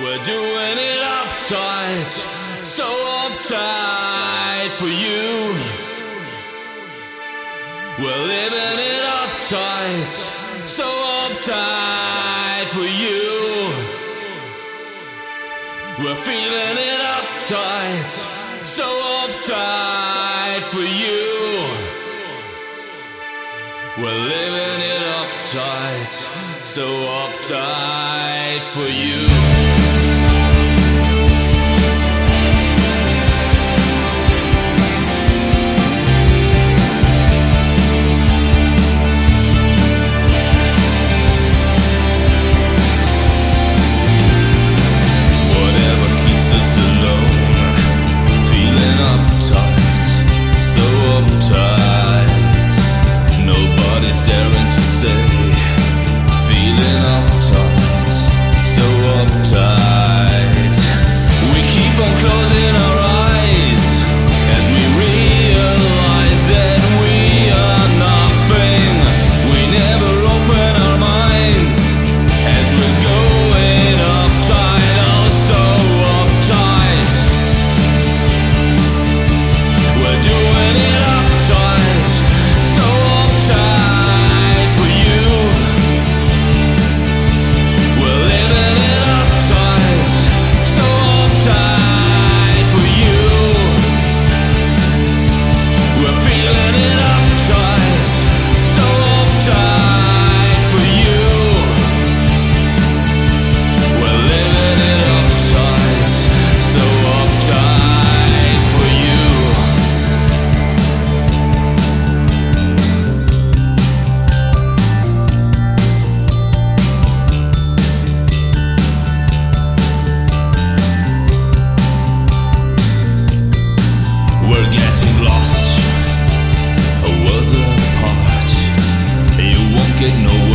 We're doing it uptight, so uptight for you. We're living it uptight, so uptight for you. We're feeling it uptight, so uptight for you. We're living it uptight, so uptight for you. lost, worlds apart. You won't get nowhere.